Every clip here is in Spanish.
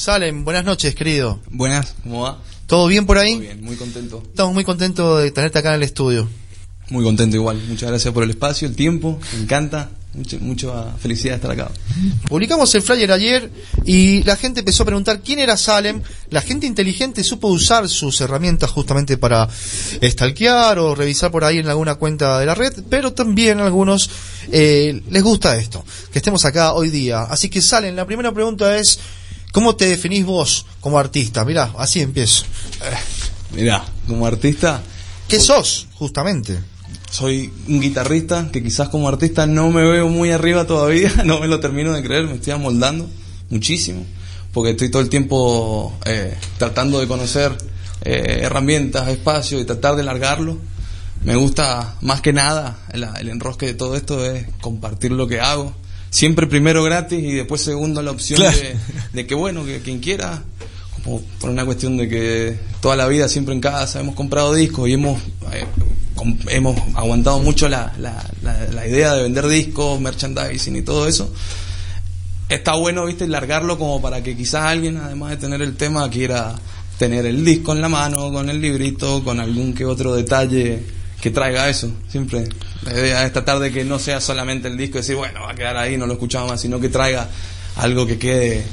Salen, buenas noches, querido. Buenas, ¿cómo va? ¿Todo bien por ahí? Muy bien, muy contento. Estamos muy contentos de tenerte acá en el estudio. Muy contento igual. Muchas gracias por el espacio, el tiempo. Me encanta. Mucho, mucha felicidad de estar acá. Publicamos el flyer ayer y la gente empezó a preguntar quién era Salem. La gente inteligente supo usar sus herramientas justamente para stalkear o revisar por ahí en alguna cuenta de la red, pero también a algunos eh, les gusta esto, que estemos acá hoy día. Así que Salem, la primera pregunta es, ¿cómo te definís vos como artista? Mirá, así empiezo. Mirá, como artista, ¿Qué sos, justamente? soy un guitarrista que quizás como artista no me veo muy arriba todavía, no me lo termino de creer, me estoy amoldando muchísimo, porque estoy todo el tiempo eh, tratando de conocer eh, herramientas, espacios y tratar de largarlo. Me gusta más que nada el, el enrosque de todo esto es compartir lo que hago. Siempre primero gratis y después segundo la opción Claro. de, de que bueno, que quien quiera, como por una cuestión de que toda la vida siempre en casa hemos comprado discos y hemos eh, hemos aguantado mucho la, la, la, la idea de vender discos, merchandising y todo eso. Está bueno, viste, largarlo como para que quizás alguien, además de tener el tema, quiera tener el disco en la mano, con el librito, con algún que otro detalle que traiga eso. Siempre la idea es tratar de que no sea solamente el disco y decir, bueno, va a quedar ahí, no lo escuchamos más, sino que traiga algo que quede,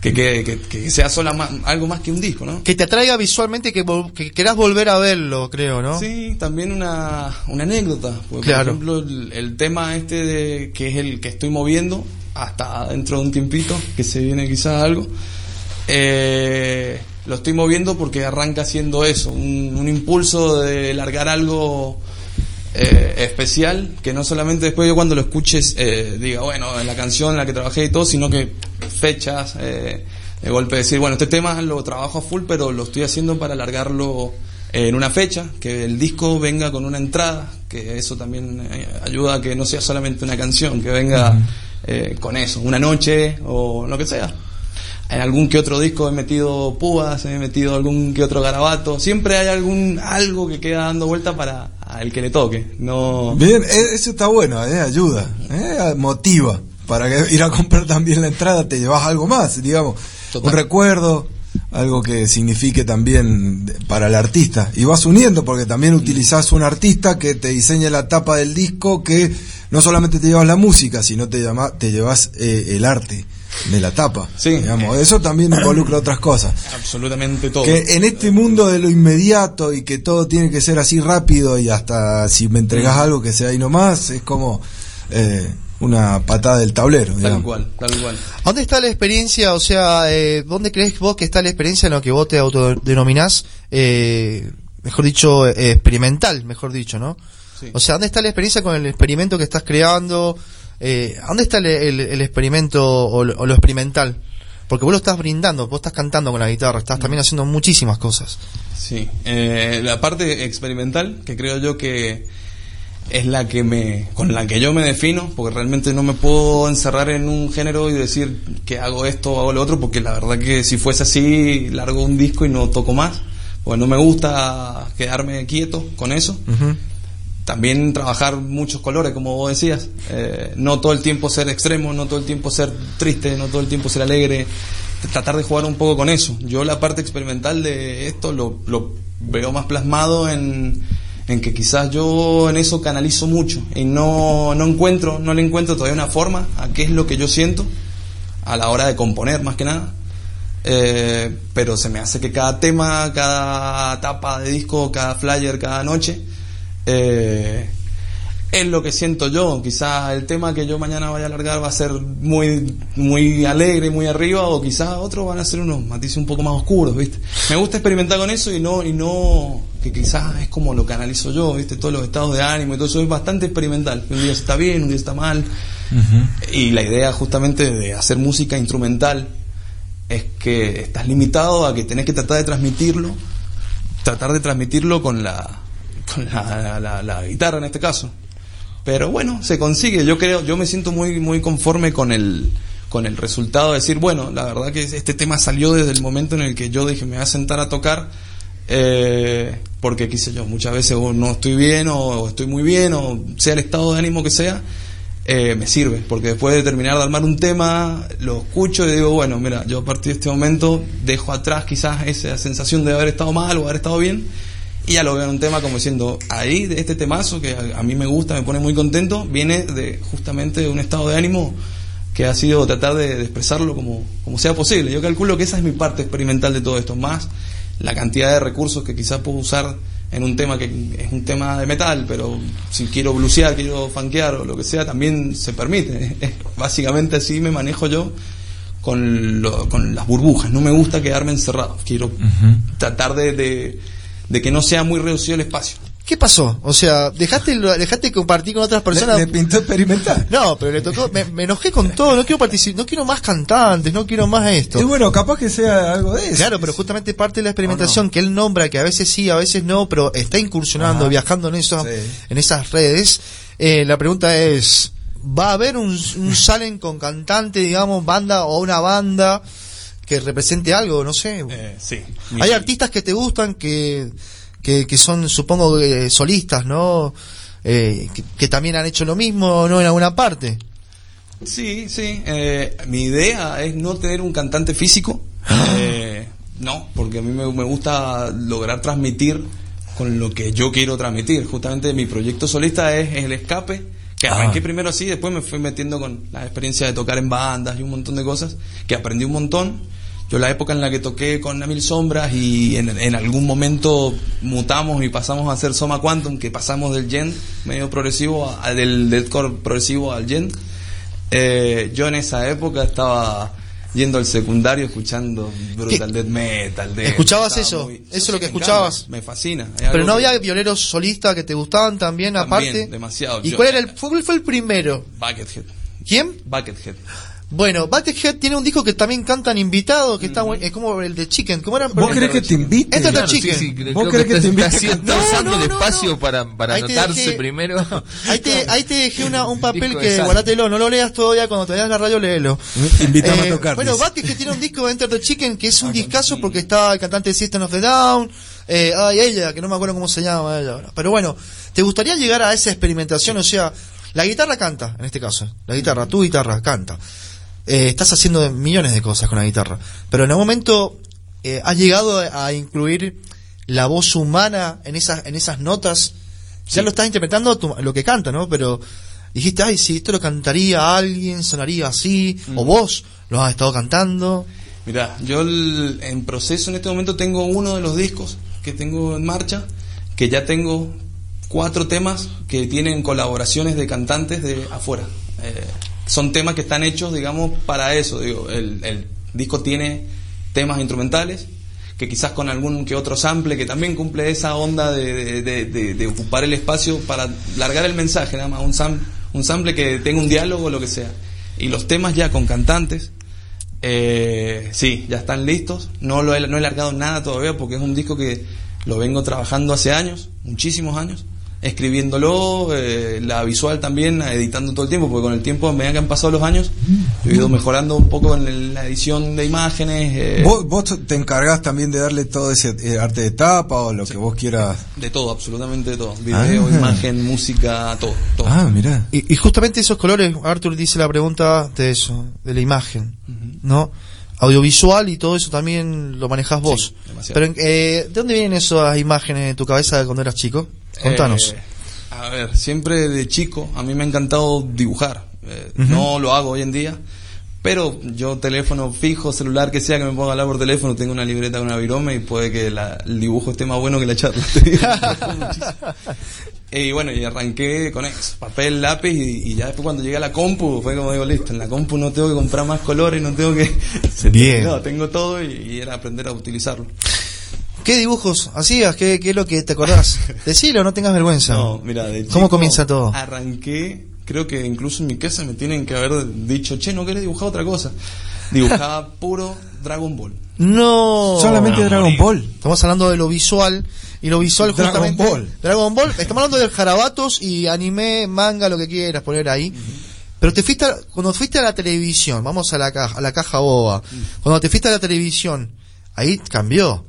que quede, que, que sea sola más, algo más que un disco, ¿no? Que te atraiga visualmente, que, que querás volver a verlo, creo, ¿no? Sí, también una, una anécdota. Porque, Claro. Por ejemplo, el, el tema este de que es el que estoy moviendo hasta dentro de un tiempito, que se viene quizás algo, eh, lo estoy moviendo porque arranca siendo eso, un, un impulso de largar algo eh, especial, que no solamente después yo cuando lo escuches eh, diga, bueno, en la canción en la que trabajé y todo, sino que fechas, eh, de golpe decir, bueno, este tema lo trabajo a full, pero lo estoy haciendo para alargarlo en una fecha, que el disco venga con una entrada, que eso también eh, ayuda a que no sea solamente una canción, que venga eh, con eso, una noche o lo que sea. En algún que otro disco he metido púas, he metido algún que otro garabato. Siempre hay algún algo que queda dando vuelta para al que le toque. No. Bien, e- eso está bueno, eh, ayuda, eh, motiva. Para que ir a comprar también la entrada te llevas algo más, digamos, Total. un recuerdo, algo que signifique también para el artista. Y vas uniendo, porque también utilizás un artista que te diseñe la tapa del disco, que no solamente te llevas la música, sino te, llama, te llevas eh, el arte de la tapa. Sí. digamos. Eso también involucra otras cosas. Absolutamente todo. Que en este mundo de lo inmediato y que todo tiene que ser así rápido y hasta si me entregas algo que sea ahí nomás, es como eh, una patada del tablero. Tal digamos. cual, tal cual. ¿Dónde está la experiencia? O sea, eh, ¿dónde crees vos que está la experiencia en lo que vos te autodenominás, eh, mejor dicho, eh, experimental, mejor dicho, ¿no? Sí. O sea, ¿dónde está la experiencia con el experimento que estás creando? Eh, ¿Dónde está el, el- el experimento o lo, o lo experimental? Porque vos lo estás brindando, vos estás cantando con la guitarra, estás también haciendo muchísimas cosas. Sí, eh, la parte experimental, que creo yo que es la que me, con la que yo me defino, porque realmente no me puedo encerrar en un género y decir que hago esto o hago lo otro, porque la verdad que si fuese así, largo un disco y no toco más, porque no me gusta quedarme quieto con eso. También trabajar muchos colores, como vos decías. Eh, no todo el tiempo ser extremo, no todo el tiempo ser triste, no todo el tiempo ser alegre. Tratar de jugar un poco con eso. Yo la parte experimental de esto lo, lo veo más plasmado en, en que quizás yo en eso canalizo mucho y no, no encuentro, no le encuentro todavía una forma a qué es lo que yo siento a la hora de componer más que nada. Eh, pero se me hace que cada tema, cada tapa de disco, cada flyer, cada noche, eh, es lo que siento yo. Quizás el tema que yo mañana vaya a largar va a ser muy, muy alegre, muy arriba, o quizás otros van a ser unos matices un poco más oscuros, ¿viste? Me gusta experimentar con eso y no, y no, que quizás es como lo canalizo yo, ¿viste? Todos los estados de ánimo y todo eso es bastante experimental. Un día está bien, un día está mal. Y la idea justamente de hacer música instrumental es que estás limitado a que tenés que tratar de transmitirlo, tratar de transmitirlo con la, con la, la- la guitarra en este caso. Pero bueno, se consigue. Yo creo, yo me siento muy, muy conforme con el, con el resultado de decir, bueno, la verdad que este tema salió desde el momento en el que yo dije me voy a sentar a tocar, eh, porque qué sé yo, muchas veces o no estoy bien o, o estoy muy bien o sea el estado de ánimo que sea, eh, me sirve, porque después de terminar de armar un tema, lo escucho y digo, bueno, mira, yo a partir de este momento dejo atrás quizás esa sensación de haber estado mal o haber estado bien, y ya lo veo en un tema como diciendo, ahí de este temazo que a, a mí me gusta, me pone muy contento, viene de justamente de un estado de ánimo que ha sido tratar de, de expresarlo como, como sea posible. Yo calculo que esa es mi parte experimental de todo esto, más la cantidad de recursos que quizás puedo usar en un tema que es un tema de metal, pero si quiero blusear, quiero funkear o lo que sea, también se permite. Básicamente así me manejo yo con, lo- con las burbujas. No me gusta quedarme encerrado. Quiero tratar de, de, de que no sea muy reducido el espacio. ¿Qué pasó? O sea, dejaste, lo- dejaste compartir con otras personas. Le, le pintó experimentar. No, pero le tocó, me, me enojé con todo, no quiero participar, no quiero más cantantes, no quiero más esto. Y bueno, capaz que sea algo de eso. Claro, pero justamente parte de la experimentación que él nombra, que a veces sí, a veces no, pero está incursionando, Ajá. viajando en, eso, Sí. en esas redes. Eh, la pregunta es, ¿va a haber un, un Salen con cantante, digamos, banda o una banda que represente algo? No sé. sí. Hay artistas que te gustan que, que, que son, supongo, eh, solistas, ¿no? Eh, que, que también han hecho lo mismo, ¿no? En alguna parte. Sí, sí. eh, mi idea es no tener un cantante físico. Eh, no, porque a mí me, me gusta lograr transmitir con lo que yo quiero transmitir. Justamente mi proyecto solista es el escape, que arranqué primero así, después me fui metiendo con la experiencia de tocar en bandas y un montón de cosas, que aprendí un montón. Yo la época en la que toqué con Mil Sombras y en, en algún momento mutamos y pasamos a hacer Soma Quantum, que pasamos del gen medio progresivo, a- del deathcore progresivo al gen. Eh, yo en esa época estaba yendo al secundario escuchando brutal ¿Qué? death metal. death, ¿Escuchabas eso? muy- ¿Eso es lo que escuchabas? encanta, me fascina. Pero no había violeros solistas que te gustaban también, También, aparte. demasiado. ¿Y Yo- cuál era el, cuál fue el primero? Buckethead. ¿Quién? Buckethead. Bueno, Buckethead tiene un disco que también cantan invitados, que está buen- es como el de Chicken. ¿Cómo era? ¿Vos querés que te invite? Enter the Claro, Chicken. sí, ¿Vos que querés que te invite? estás haciendo- No, usando no, el espacio no. para, para Ahí te anotarse dejé- primero. Ahí te, ahí te dejé una- un papel que sal. guardátelo, no lo leas todavía, cuando te veas la radio léelo. Invítame Eh, a tocar. Bueno. Buckethead tiene un disco de Enter the Chicken que es un discazo porque está el cantante de System of the Down, eh, ay, ella, que no me acuerdo cómo se llama ella ahora. Pero bueno, ¿te gustaría llegar a esa experimentación? O sea, la guitarra canta, en este caso. La guitarra, tu guitarra canta. Eh, estás haciendo millones de cosas con la guitarra. Pero en algún momento eh, has llegado a, incluir la voz humana en esas, en esas notas. Ya lo estás interpretando tu- lo que canta, ¿no? Pero dijiste, ay, si esto lo cantaría alguien, sonaría así. O vos lo has estado cantando. Mira, yo el- en proceso en este momento tengo uno de los discos que tengo en marcha, que ya tengo cuatro temas que tienen colaboraciones de cantantes de afuera. Eh, son temas que están hechos, digamos, para eso. Digo, el, el disco tiene temas instrumentales, que quizás con algún que otro sample, que también cumple esa onda de, de- ocupar el espacio para largar el mensaje, nada más, un, sam- un sample que tenga un diálogo o lo que sea. Y los temas ya con cantantes, eh, sí, ya están listos. No lo he, no he largado nada todavía porque es un disco que lo vengo trabajando hace años, muchísimos años, escribiéndolo, eh, la visual también, editando todo el tiempo, porque con el tiempo, a medida que han pasado los años, he ido mejorando un poco en el- la edición de imágenes. eh, ¿Vos, vos te encargás también de darle todo ese eh, arte de tapa o lo que vos quieras. de todo, absolutamente de todo. Video, Ah. imagen, música, todo. todo. Ah, mirá. Y, y justamente esos colores, Arthur dice la pregunta de eso, de la imagen, ¿no? Audiovisual y todo eso también lo manejas vos. Sí, demasiado. Pero, eh, ¿de dónde vienen esas imágenes en tu cabeza de cuando eras chico? Contanos. Eh, a ver, siempre de chico a mí me ha encantado dibujar. Eh, No lo hago hoy en día, pero yo teléfono fijo, celular, que sea que me ponga a hablar por teléfono, tengo una libreta con una virome y puede que la- el dibujo esté más bueno que la charla. te digo. y bueno, y arranqué con eso, papel, lápiz y, y ya después cuando llegué a la compu fue como digo, listo, en la compu no tengo que comprar más colores, no tengo que... Bien. terminó, tengo todo y, y era aprender a utilizarlo. ¿Qué dibujos hacías? ¿Qué, qué es lo que te acordás? Decilo, no tengas vergüenza. No, mira, de ¿Cómo comienza todo? Arranqué, creo que incluso en mi casa me tienen que haber dicho, che, ¿no querés dibujar otra cosa? Dibujaba puro Dragon Ball. No. Solamente Dragon Ball. Estamos hablando de lo visual. Y lo visual Dragon justamente. Ball. Dragon Ball. Estamos hablando de jarabatos y anime, manga, lo que quieras poner ahí. Pero te fuiste, a- cuando fuiste a la televisión, vamos a la caja, a la caja boba. Cuando te fuiste a la televisión, ahí cambió.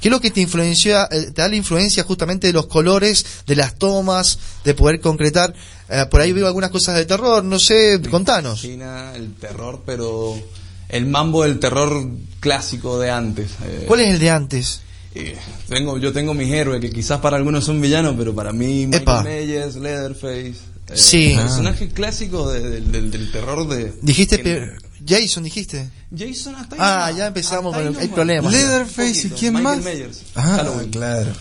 ¿Qué es lo que te influencia, eh, te da la influencia justamente de los colores, de las tomas, de poder concretar? Eh, por ahí veo algunas cosas de terror, no sé, contanos. China, el terror, pero el mambo del terror clásico de antes. eh, ¿Cuál es el de antes? eh, tengo, yo tengo mis héroes que quizás para algunos son villanos, pero para mí. Michael Myers, Leatherface, Sí. personajes clásicos de- del- terror de Dijiste, que- Jason, dijiste. Jason hasta ahí Ah, ya empezamos con el- problemas. Leatherface y quién Michael más. Myers, Ah, Halloween. claro.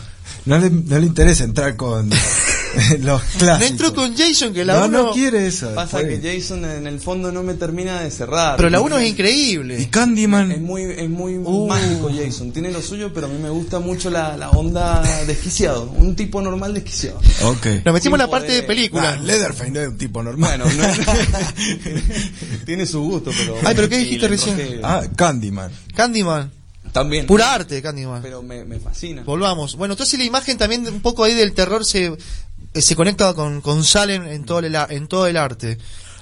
No le, no le interesa entrar con los entró con Jason, que la no, uno... no quiere eso. Pasa que Jason en el fondo no me termina de cerrar. Pero la uno es Y increíble. Candyman. Es muy, es muy Uh. mágico Jason, tiene lo suyo, pero a mí me gusta mucho la, la onda desquiciado, un tipo normal desquiciado. Ok. Nos metimos en la parte de película. Ah, Leatherface no es un tipo normal. Bueno, no- tiene su gusto, pero... Ay, pero ¿qué y dijiste recién? Ah, Candyman. Candyman. También. Pura arte, Candyman. Pero me, me fascina. Volvamos. Bueno, entonces la imagen también un poco ahí del terror se, se conecta con, con Salem en todo el, a- en todo el arte.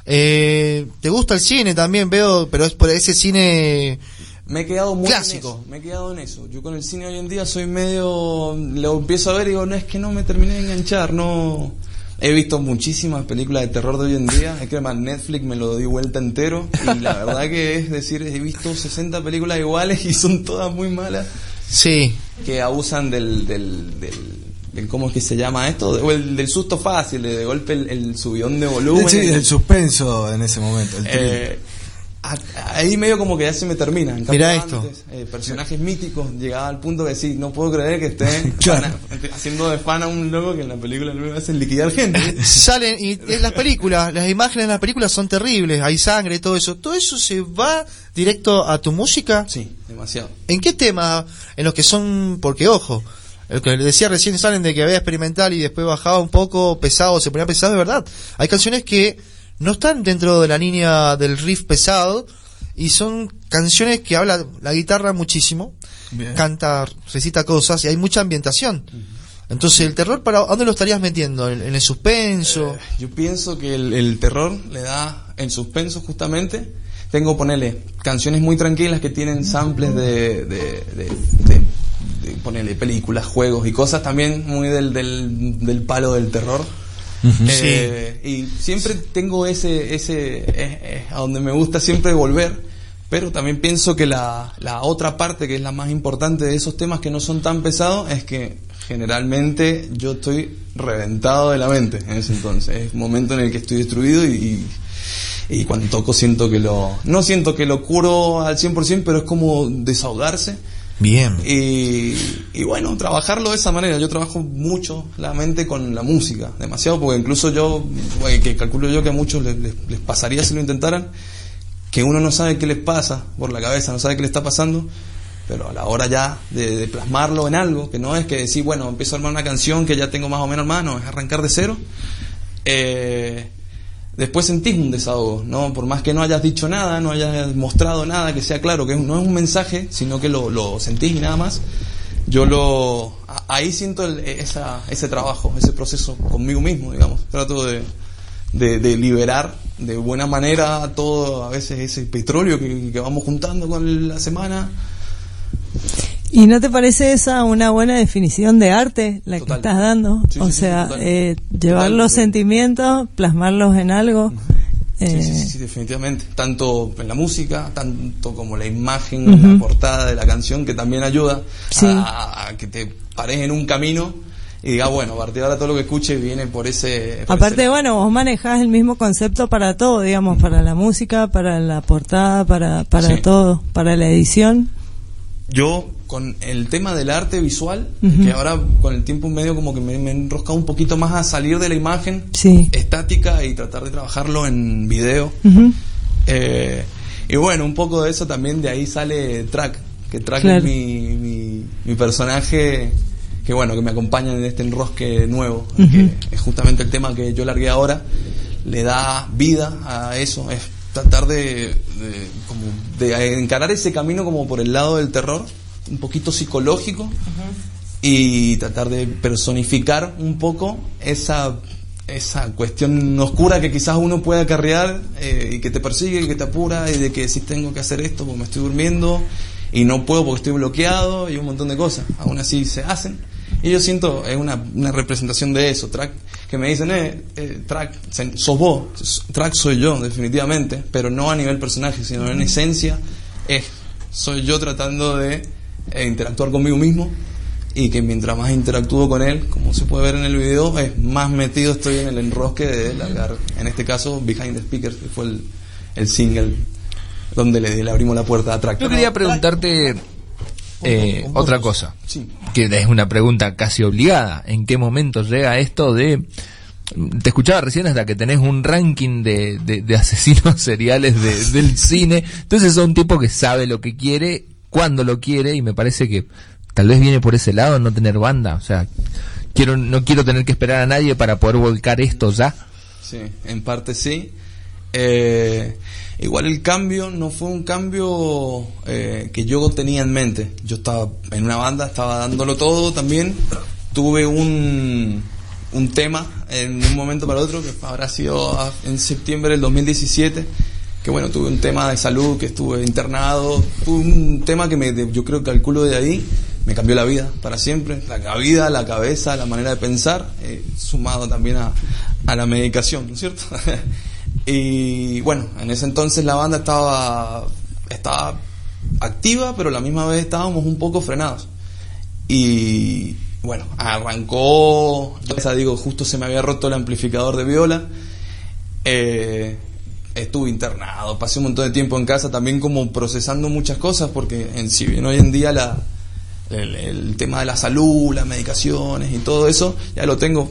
Eh, ¿Te gusta el cine también? Veo, pero es por ese cine... Me he quedado muy Clásico. en eso, me he quedado en eso. Yo con el cine hoy en día soy medio, lo empiezo a ver y digo, no es que no me terminé de enganchar, no. He visto muchísimas películas de terror de hoy en día, es que además Netflix me lo di vuelta entero y la verdad que es decir, he visto 60 películas iguales y son todas muy malas Sí. que abusan del, del, del, del- ¿cómo es que se llama esto? O el, del susto fácil, de, de golpe el, el subidón de volumen. Sí, el suspenso en ese momento. el. Eh, ahí medio como que ya se me termina. En cambio, Mirá esto. antes, eh, personajes míticos llegaba al punto de decir, no puedo creer que estén Claro. fan- haciendo de fan a un loco que en la película no me hacen liquidar gente. Salen y en las películas, las imágenes en las películas son terribles, hay sangre y todo eso. ¿Todo eso se va directo a tu música? Sí, demasiado. ¿En qué temas? En los que son, porque ojo, el que le decía recién salen de que había experimental y después bajaba un poco pesado, se ponía pesado, es verdad. Hay canciones que no están dentro de la línea del riff pesado y son canciones que habla la guitarra muchísimo, Bien. canta, recita cosas y hay mucha ambientación. Entonces, el terror, ¿para dónde lo estarías metiendo? ¿En, en el suspenso? Eh, yo pienso que el, el terror le da el suspenso justamente. Tengo, ponerle, canciones muy tranquilas que tienen samples de, de, de, de- de, ponerle, películas, juegos y cosas también muy del, del, del palo del terror. Eh, Y siempre tengo ese, ese, eh, eh, a donde me gusta siempre volver, pero también pienso que la, la otra parte que es la más importante de esos temas que no son tan pesados es que generalmente yo estoy reventado de la mente en ese entonces. Es un momento en el que estoy destruido y, y, y cuando toco siento que lo, no siento que lo curo al 100%, pero es como desahogarse. Bien. Y, y bueno, trabajarlo de esa manera. Yo trabajo mucho la mente con la música, demasiado, porque incluso yo, que calculo yo que a muchos les, les- les pasaría si lo intentaran, que uno no sabe qué les pasa por la cabeza, no sabe qué le está pasando, pero a la hora ya de, plasmarlo en algo, que no es que decir, bueno, empiezo a armar una canción que ya tengo más o menos armada, no, es arrancar de cero. Eh, después sentís un desahogo, ¿no? Por más que no hayas dicho nada, no hayas mostrado nada, que sea claro, que no es un mensaje, sino que lo, sentís y nada más. Yo lo... Ahí siento ese trabajo, ese proceso conmigo mismo, digamos. Trato de, de, liberar de buena manera todo, a veces, ese petróleo que vamos juntando con la semana. ¿Y no te parece esa una buena definición de arte, la Total. que estás dando? Sí, o sí, sea, eh, llevar Total, los sentimientos, plasmarlos en algo. Sí, eh, sí, sí, definitivamente. Tanto en la música, tanto como la imagen, la portada de la canción, que también ayuda a, a que te pares en un camino y digas, bueno, a partir de ahora todo lo que escuche viene por ese... por Aparte, ese- bueno, vos manejás el mismo concepto para todo, digamos, para la música, para la portada, para, para Sí. todo, para la edición. Yo, con el tema del arte visual, que ahora con el tiempo medio como que me, me he enroscado un poquito más a salir de la imagen Sí. estática y tratar de trabajarlo en video. Eh, y bueno, un poco de eso también de ahí sale Track, que Track Claro. es mi, mi, mi personaje que bueno, que me acompaña en este enrosque nuevo, que es justamente el tema que yo largué ahora, le da vida a eso, es tratar de, de, como de encarar ese camino como por el lado del terror, un poquito psicológico, y tratar de personificar un poco esa esa cuestión oscura que quizás uno pueda acarrear eh, y que te persigue y que te apura y de que si tengo que hacer esto porque me estoy durmiendo y no puedo porque estoy bloqueado y un montón de cosas. Aún así se hacen. Y yo siento, es una, una representación de eso, track, que me dicen, eh, eh, track, sos vos, track soy yo, definitivamente, pero no a nivel personaje, sino en esencia, es, soy yo tratando de eh, interactuar conmigo mismo y que mientras más interactúo con él, como se puede ver en el video, es más metido estoy en el enrosque de largar, en este caso, Behind the Speakers, que fue el, el single donde le, le abrimos la puerta a Track. Yo quería preguntarte eh, otra cosa, Sí. que es una pregunta casi obligada. ¿En qué momento llega esto de... Te escuchaba recién hasta que tenés un ranking de, de- de asesinos seriales de- del cine. Entonces son un tipo que sabe lo que quiere, cuándo lo quiere, y me parece que tal vez viene por ese lado no tener banda. O sea, quiero no quiero tener que esperar a nadie para poder volcar esto ya. Sí, en parte sí. Eh, igual el cambio no fue un cambio eh, que yo tenía en mente. Yo estaba en una banda, estaba dándolo todo también. Tuve un, un tema en un momento para otro, que habrá sido en septiembre del 2017, que bueno, tuve un tema de salud, que estuve internado. Tuve un tema que me, yo creo que calculo de ahí, me cambió la vida para siempre. La vida, la cabeza, la manera de pensar, eh, sumado también a, a la medicación, ¿no es cierto? y bueno, en ese entonces la banda estaba, estaba activa, pero a la misma vez estábamos un poco frenados. Y bueno, arrancó, sea, digo, justo se me había roto el amplificador de viola. Eh, estuve internado, pasé un montón de tiempo en casa también como procesando muchas cosas, porque en si bien hoy en día la, el, el tema de la salud, las medicaciones y todo eso, ya lo tengo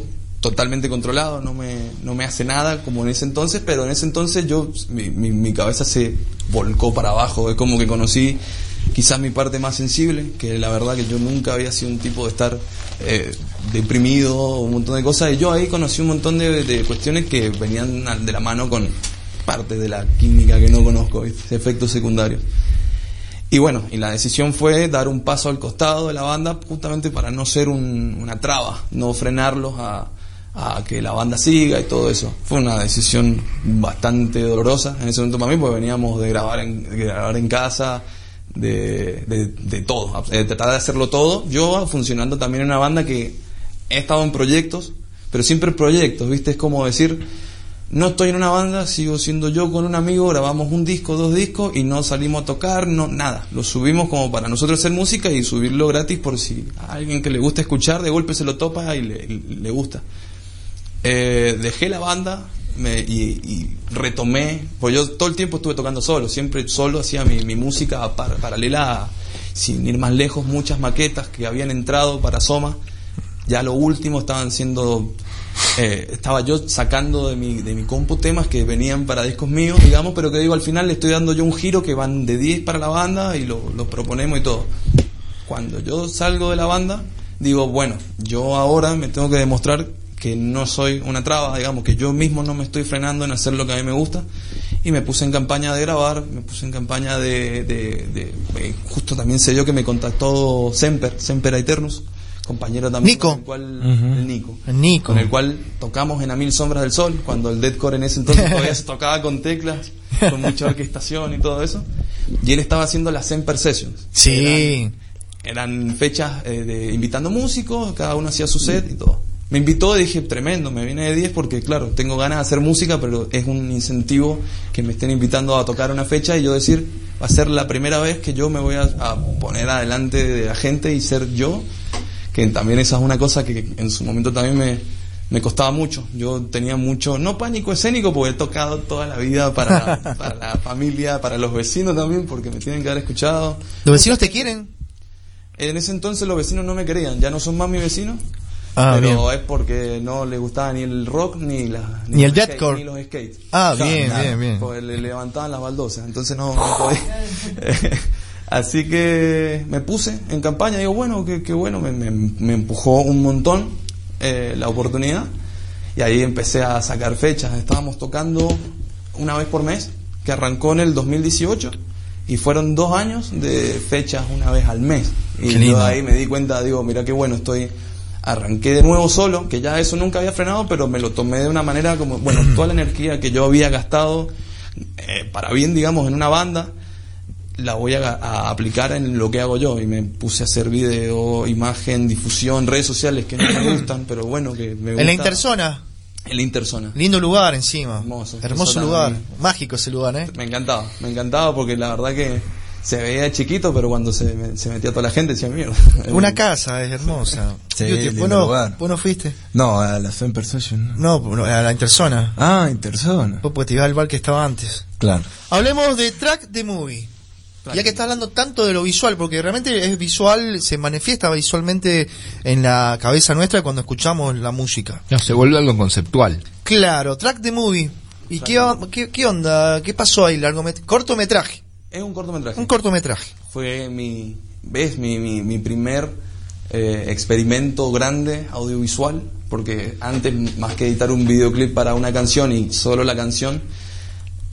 totalmente controlado, no me, no me hace nada como en ese entonces, pero en ese entonces yo, mi, mi, cabeza se volcó para abajo, es como que conocí quizás mi parte más sensible, que la verdad que yo nunca había sido un tipo de estar eh, deprimido, un montón de cosas, y yo ahí conocí un montón de, cuestiones que venían de la mano con parte de la química que no conozco, efectos secundarios. Y bueno, y la decisión fue dar un paso al costado de la banda justamente para no ser un- una traba, no frenarlos a, a que la banda siga y todo eso. Fue una decisión bastante dolorosa en ese momento para mí, porque veníamos de grabar en, de grabar en casa, de, de, todo, de tratar de hacerlo todo. Yo funcionando también en una banda que he estado en proyectos, pero siempre proyectos, ¿viste? Es como decir, no estoy en una banda, sigo siendo yo con un amigo, grabamos un disco, dos discos y no salimos a tocar, no nada. Lo subimos como para nosotros hacer música y subirlo gratis por si a alguien que le gusta escuchar, de golpe se lo topa y le, y le gusta. Eh, dejé la banda y, retomé, pues yo todo el tiempo estuve tocando solo, siempre solo hacía mi, música par- paralela, a, sin ir más lejos, muchas maquetas que habían entrado para Soma. Ya lo último estaban siendo, eh, estaba yo sacando de mi, de mi compu temas que venían para discos míos, digamos, pero que digo, al final le estoy dando yo un giro que van de 10 para la banda y lo, lo proponemos y todo. Cuando yo salgo de la banda, digo, bueno, yo ahora me tengo que demostrar que no soy una traba, digamos, que yo mismo no me estoy frenando en hacer lo que a mí me gusta. Y me puse en campaña de grabar, me puse en campaña de... de- de- eh, justo también se dio que me contactó Semper, Semper Aeternus, compañero también. Nico. con el cual, el Nico. El Nico. Con el cual tocamos en A Mil Sombras del Sol, cuando el deathcore en ese entonces todavía se tocaba con teclas, con mucha orquestación y todo eso. Y él estaba haciendo las Semper Sessions. Sí. Eran fechas eh, de invitando músicos, cada uno hacía su set y todo. Me invitó y dije, tremendo, me viene de 10 porque, claro, tengo ganas de hacer música, pero es un incentivo que me estén invitando a tocar una fecha y yo decir, va a ser la primera vez que yo me voy a, a poner adelante de la gente y ser yo, que también esa es una cosa que en su momento también me, me costaba mucho. Yo tenía mucho, no pánico escénico, porque he tocado toda la vida para, para la familia, para los vecinos también, porque me tienen que haber escuchado. ¿Los vecinos te quieren? En ese entonces los vecinos no me querían, ya no son más mis vecinos. Ah, pero bien. es porque no les gustaba ni el rock ni la Ni el los skate- deathcore. ni los skates. Ah, O sea, bien, nada, bien, bien. Porque le levantaban las baldosas, entonces no, no podía. Así que me puse en campaña, digo, bueno, qué, qué bueno, me, me- me empujó un montón eh, la oportunidad y ahí empecé a sacar fechas. Estábamos tocando una vez por mes, que arrancó en el 2018 y fueron dos años de fechas una vez al mes. Y yo ahí me di cuenta, digo, mira qué bueno, estoy arranqué de nuevo solo, que ya eso nunca había frenado, pero me lo tomé de una manera como, bueno, toda la energía que yo había gastado eh, para bien, digamos, en una banda, la voy a, a aplicar en lo que hago yo. Y me puse a hacer video, imagen, difusión, redes sociales que no me gustan, pero bueno, que me gusta. En la interzona. En la interzona. Lindo lugar encima. Hermoso. Hermoso lugar. Mágico ese lugar, ¿eh? Me encantaba, me encantaba porque la verdad que se veía chiquito, pero cuando se, se metía toda la gente decía mierda. Una casa es hermosa. Sí, ¿vos, no, lugar. vos no fuiste? No, a la Persuasion. no. A la interzona. Ah, Interzona. Vos porque te ibas al bar que estaba antes. Claro. Hablemos de track de movie. Ya que estás hablando tanto de lo visual, porque realmente es visual, se manifiesta visualmente en la cabeza nuestra cuando escuchamos la música. No, se vuelve algo conceptual. Claro, track de movie. ¿Y qué, qué, qué onda? ¿Qué pasó ahí? Largomet cortometraje. Es un cortometraje. Un cortometraje. Fue mi, ¿ves? Mi, mi, mi primer eh, experimento grande audiovisual, porque antes, más que editar un videoclip para una canción y solo la canción,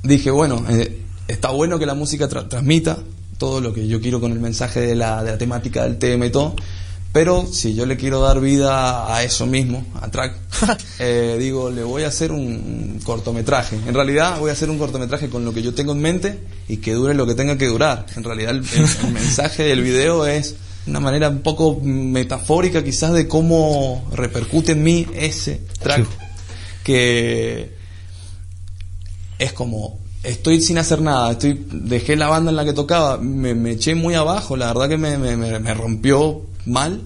dije, bueno, eh, está bueno que la música tra- transmita todo lo que yo quiero con el mensaje de la, de la temática del tema y todo, pero si yo le quiero dar vida a eso mismo, a track, eh, digo, le voy a hacer un, cortometraje. En realidad voy a hacer un cortometraje con lo que yo tengo en mente y que dure lo que tenga que durar. En realidad el, el- el mensaje del video es una manera un poco metafórica quizás de cómo repercute en mí ese track que es como estoy sin hacer nada, estoy dejé la banda en la que tocaba, me, me eché muy abajo, la verdad que me, me, me- me rompió mal,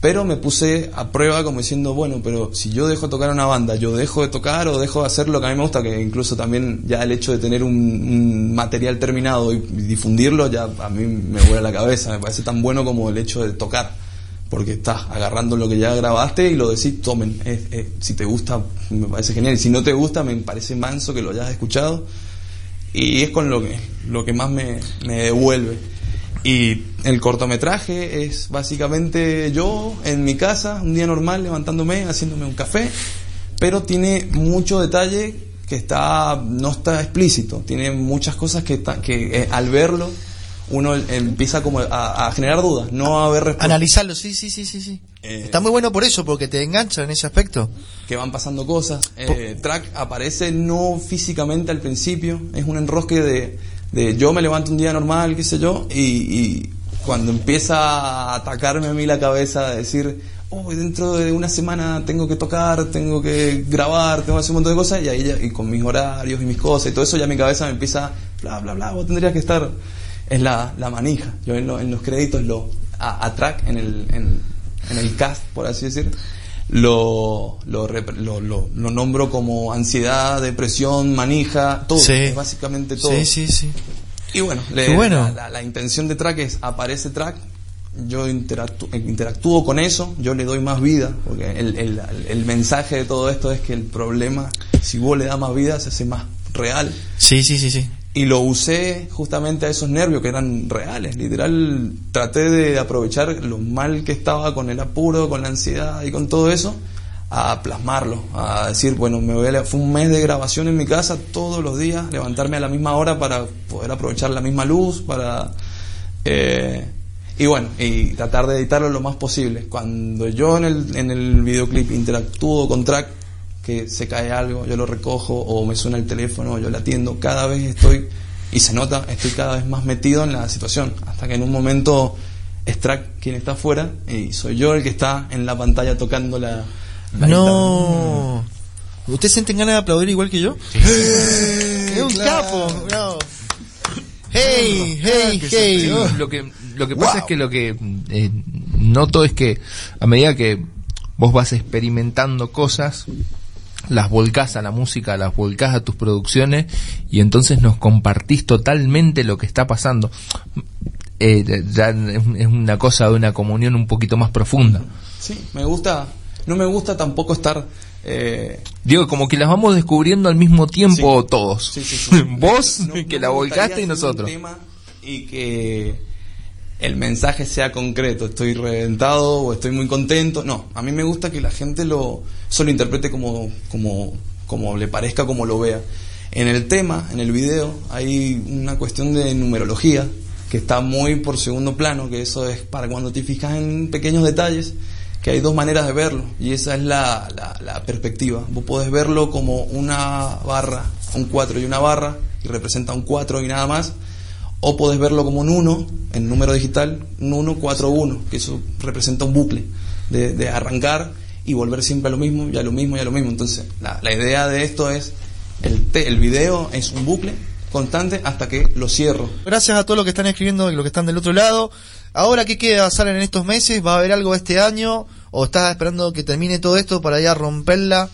pero me puse a prueba como diciendo, bueno, pero si yo dejo de tocar una banda, yo dejo de tocar o dejo de hacer lo que a mí me gusta, que incluso también ya el hecho de tener un, material terminado y difundirlo ya a mí me vuela la cabeza, me parece tan bueno como el hecho de tocar porque estás agarrando lo que ya grabaste y lo decís, tomen, si te gusta me parece genial, y si no te gusta me parece manso que lo hayas escuchado y es con lo que, lo que más me, me devuelve. Y el cortometraje es básicamente yo en mi casa, un día normal, levantándome, haciéndome un café, pero tiene mucho detalle que está no está explícito, tiene muchas cosas que, está- que eh, al verlo uno empieza como a, a generar dudas, no a ver respuestas. Analizarlo, sí, sí, sí, sí, sí. Eh, Está muy bueno por eso, porque te engancha en ese aspecto. que van pasando cosas. Eh, track aparece no físicamente al principio, es un enrosque de, de yo me levanto un día normal, qué sé yo, y, y cuando empieza a atacarme a mí la cabeza, de decir, oh, dentro de una semana tengo que tocar, tengo que grabar, tengo que hacer un montón de cosas, y ahí ya- y con mis horarios y mis cosas y todo eso, ya mi cabeza me empieza, bla, bla, bla, vos tendrías que estar, es la, la manija. Yo en, lo- en los créditos lo, a, track, en el, en, en el cast, por así decir, lo, lo, lo, lo- nombro como ansiedad, depresión, manija, todo, Sí. básicamente todo. Sí, sí, sí. Y bueno, le- bueno. La, la- la intención de track es, aparece track, yo interactú- interactúo con eso, yo le doy más vida, porque el, el- el mensaje de todo esto es que el problema, si vos le das más vida, se hace más real. Sí, sí, sí, sí. Y lo usé justamente a esos nervios que eran reales. Literal, traté de aprovechar lo mal que estaba con el apuro, con la ansiedad y con todo eso, a plasmarlo, a decir, bueno, me voy a, fue un mes de grabación en mi casa todos los días, levantarme a la misma hora para poder aprovechar la misma luz, para... eh, y bueno, y tratar de editarlo lo más posible. Cuando yo en el, en el videoclip interactúo con track, que se cae algo, yo lo recojo o me suena el teléfono, yo le atiendo, cada vez estoy, y se nota, estoy cada vez más metido en la situación, hasta que en un momento es track quien está afuera y soy yo el que está en la pantalla tocando la... la No. ¿Ustedes sienten ganas de aplaudir igual que yo? ¡Es un capo! bravo. ¡Hey, hey, hey! Lo que, lo que pasa es que lo que eh, noto es que a medida que vos vas experimentando cosas, las volcás a la música, las volcás a tus producciones y entonces nos compartís totalmente lo que está pasando. Eh, ya es una cosa de una comunión un poquito más profunda. Sí, me gusta, no me gusta tampoco estar... eh, Digo, como que las vamos descubriendo al mismo tiempo Sí. todos. Sí, sí, sí. Vos, No- que no la volcaste y nosotros. un tema y que el mensaje sea concreto. Estoy reventado o estoy muy contento. No, a mí me gusta que la gente lo, eso lo interprete como, como, como le parezca, como lo vea. En el tema, en el video, hay una cuestión de numerología que está muy por segundo plano, que eso es para cuando te fijas en pequeños detalles, que hay dos maneras de verlo, y esa es la, la, la perspectiva. Vos podés verlo como una barra, un 4 y una barra, y representa un 4 y nada más, o podés verlo como un 1 en número digital, un 1, 4, 1, que eso representa un bucle de, de arrancar y volver siempre a lo mismo, y a lo mismo, y a lo mismo. Entonces, la, idea de esto es, el, el video es un bucle constante hasta que lo cierro. Gracias a todos los que están escribiendo y los que están del otro lado. Ahora, ¿qué queda? ¿Salen en estos meses? ¿Va a haber algo este año? ¿O estás esperando que termine todo esto para ya romperla?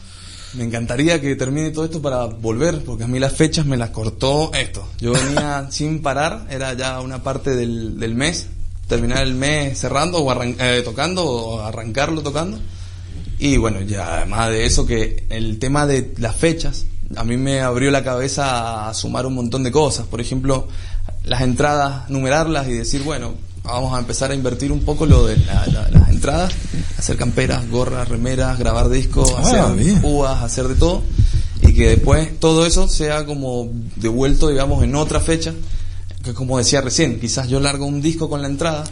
Me encantaría que termine todo esto para volver, porque a mí las fechas me las cortó esto. Yo venía sin parar, era ya una parte del, del mes, terminar el mes cerrando o arran- eh, tocando o arrancarlo tocando. Y bueno, ya además de eso que el tema de las fechas, a mí me abrió la cabeza a sumar un montón de cosas. Por ejemplo, las entradas, numerarlas y decir, bueno, vamos a empezar a invertir un poco lo de la- la- las entradas, hacer camperas, gorras, remeras, grabar discos, Ah, hacer bien. púas, hacer de todo. Y que después todo eso sea como devuelto, digamos, en otra fecha. Que como decía recién, quizás yo largo un disco con la entrada,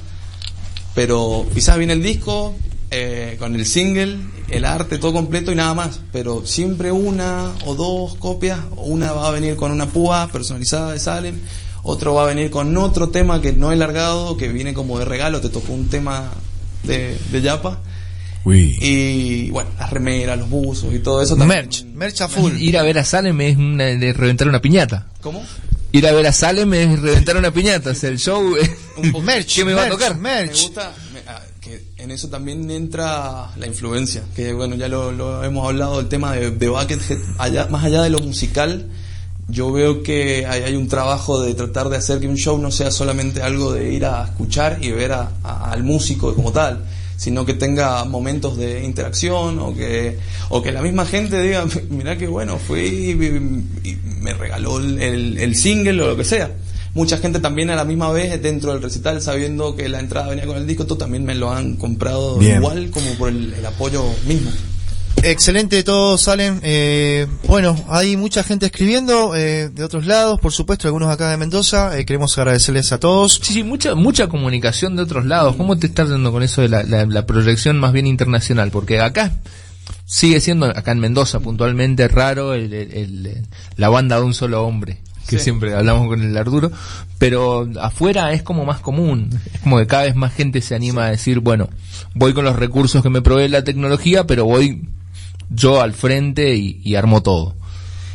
pero quizás viene el disco eh, con el single, el arte todo completo y nada más, pero siempre una o dos copias, una va a venir con una púa personalizada de Salem, otro va a venir con otro tema que no he largado, que viene como de regalo, te tocó un tema de, de Yapa, Uy. y bueno, las remeras, los buzos y todo eso también. Merch, merch a full. Ir a ver a Salem es una, de reventar una piñata. ¿Cómo? Ir a ver a Salem es reventar una piñata. O sea, el show es... Un merch, ¿Qué me va a merch, tocar? Me merch. gusta me- ah, que en eso también entra la influencia, que bueno, ya lo, lo hemos hablado, el tema de, de Buckethead, allá, más allá de lo musical, yo veo que hay, hay un trabajo de tratar de hacer que un show no sea solamente algo de ir a escuchar y ver a- a- al músico como tal, sino que tenga momentos de interacción o que, o que la misma gente diga, mira que bueno, fui y, y me regaló el, el- single o lo que sea. Mucha gente también a la misma vez dentro del recital sabiendo que la entrada venía con el disco, también me lo han comprado Bien. igual como por el, el apoyo mismo. Excelente, todos salen. Eh, bueno, hay mucha gente escribiendo eh, de otros lados, por supuesto, algunos acá de Mendoza. Eh, queremos agradecerles a todos. Sí, sí, mucha, mucha comunicación de otros lados. ¿Cómo te estás dando con eso de la, la- la proyección más bien internacional? Porque acá sigue siendo, acá en Mendoza puntualmente, raro el, el- el- la banda de un solo hombre, que Sí. siempre hablamos con el Arturo, pero afuera es como más común. Es como que cada vez más gente se anima a decir, bueno, voy con los recursos que me provee la tecnología, pero voy yo al frente y, y armo todo.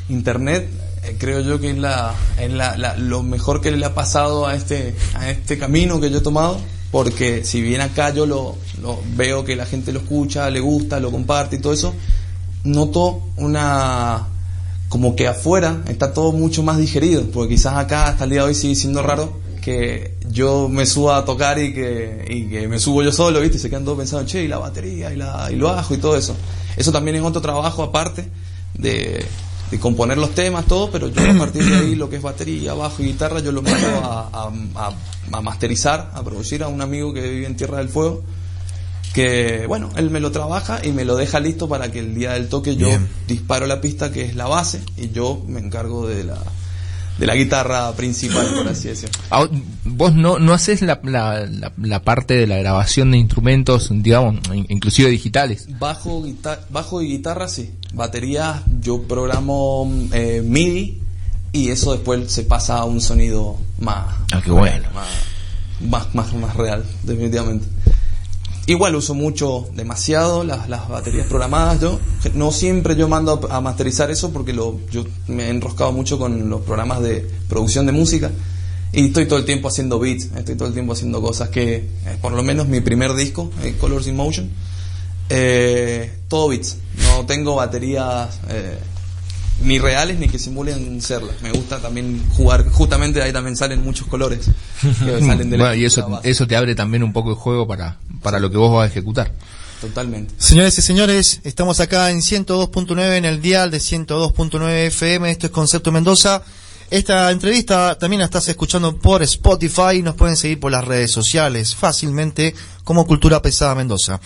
Internet eh, creo yo que es, la, es la, lo mejor que le ha pasado a este, a este camino que yo he tomado, porque si bien acá yo lo, lo veo que la gente lo escucha, le gusta, lo comparte y todo eso, noto una como que afuera está todo mucho más digerido, porque quizás acá hasta el día de hoy sigue siendo raro que yo me suba a tocar y que, y que me subo yo solo, ¿viste? Y se quedan todos pensando, che, y la batería, y, la, y lo bajo y todo eso. Eso también es otro trabajo aparte de, de componer los temas, todo, pero yo a partir de ahí lo que es batería, bajo y guitarra, yo lo mando a, a, a- a masterizar, a producir a un amigo que vive en Tierra del Fuego, que bueno, él me lo trabaja y me lo deja listo para que el día del toque yo Bien. disparo la pista que es la base y yo me encargo de la, de la guitarra principal, por así decirlo. Ah, Vos no, no haces la, la, la, la parte de la grabación de instrumentos, digamos, in- inclusive digitales. Bajo, guita- bajo y guitarra, sí. Batería, yo programo eh, MIDI y eso después se pasa a un sonido más, Ah, qué bueno. más, más, más real, definitivamente. Igual uso mucho, demasiado las, las baterías programadas. Yo no siempre yo mando a, masterizar eso porque lo, yo me he enroscado mucho con los programas de producción de música y estoy todo el tiempo haciendo beats, estoy todo el tiempo haciendo cosas que, eh, por lo menos mi primer disco, eh, Colors in Motion, eh, todo beats. No tengo baterías eh, ni reales ni que simulen serlas. Me gusta también jugar, justamente ahí también salen muchos colores. que salen de la- Bueno, y eso, eso te abre también un poco el juego para, para lo que vos vas a ejecutar. Totalmente. Señores y señores, estamos acá en 102.9 en el dial de 102.9 FM. Esto es Concepto Mendoza. Esta entrevista también la estás escuchando por Spotify y nos pueden seguir por las redes sociales fácilmente como Cultura Pesada Mendoza.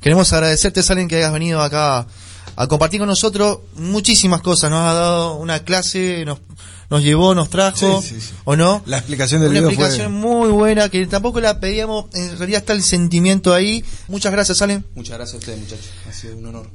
Queremos agradecerte, Salen, que hayas venido acá a compartir con nosotros muchísimas cosas. Nos ha dado una clase, nos, nos llevó, nos trajo, Sí, sí, sí. ¿o no? La explicación del Una video explicación muy buena que tampoco la pedíamos, en realidad está el sentimiento ahí. Muchas gracias, Salen. Muchas gracias a ustedes, muchachos. Ha sido un honor.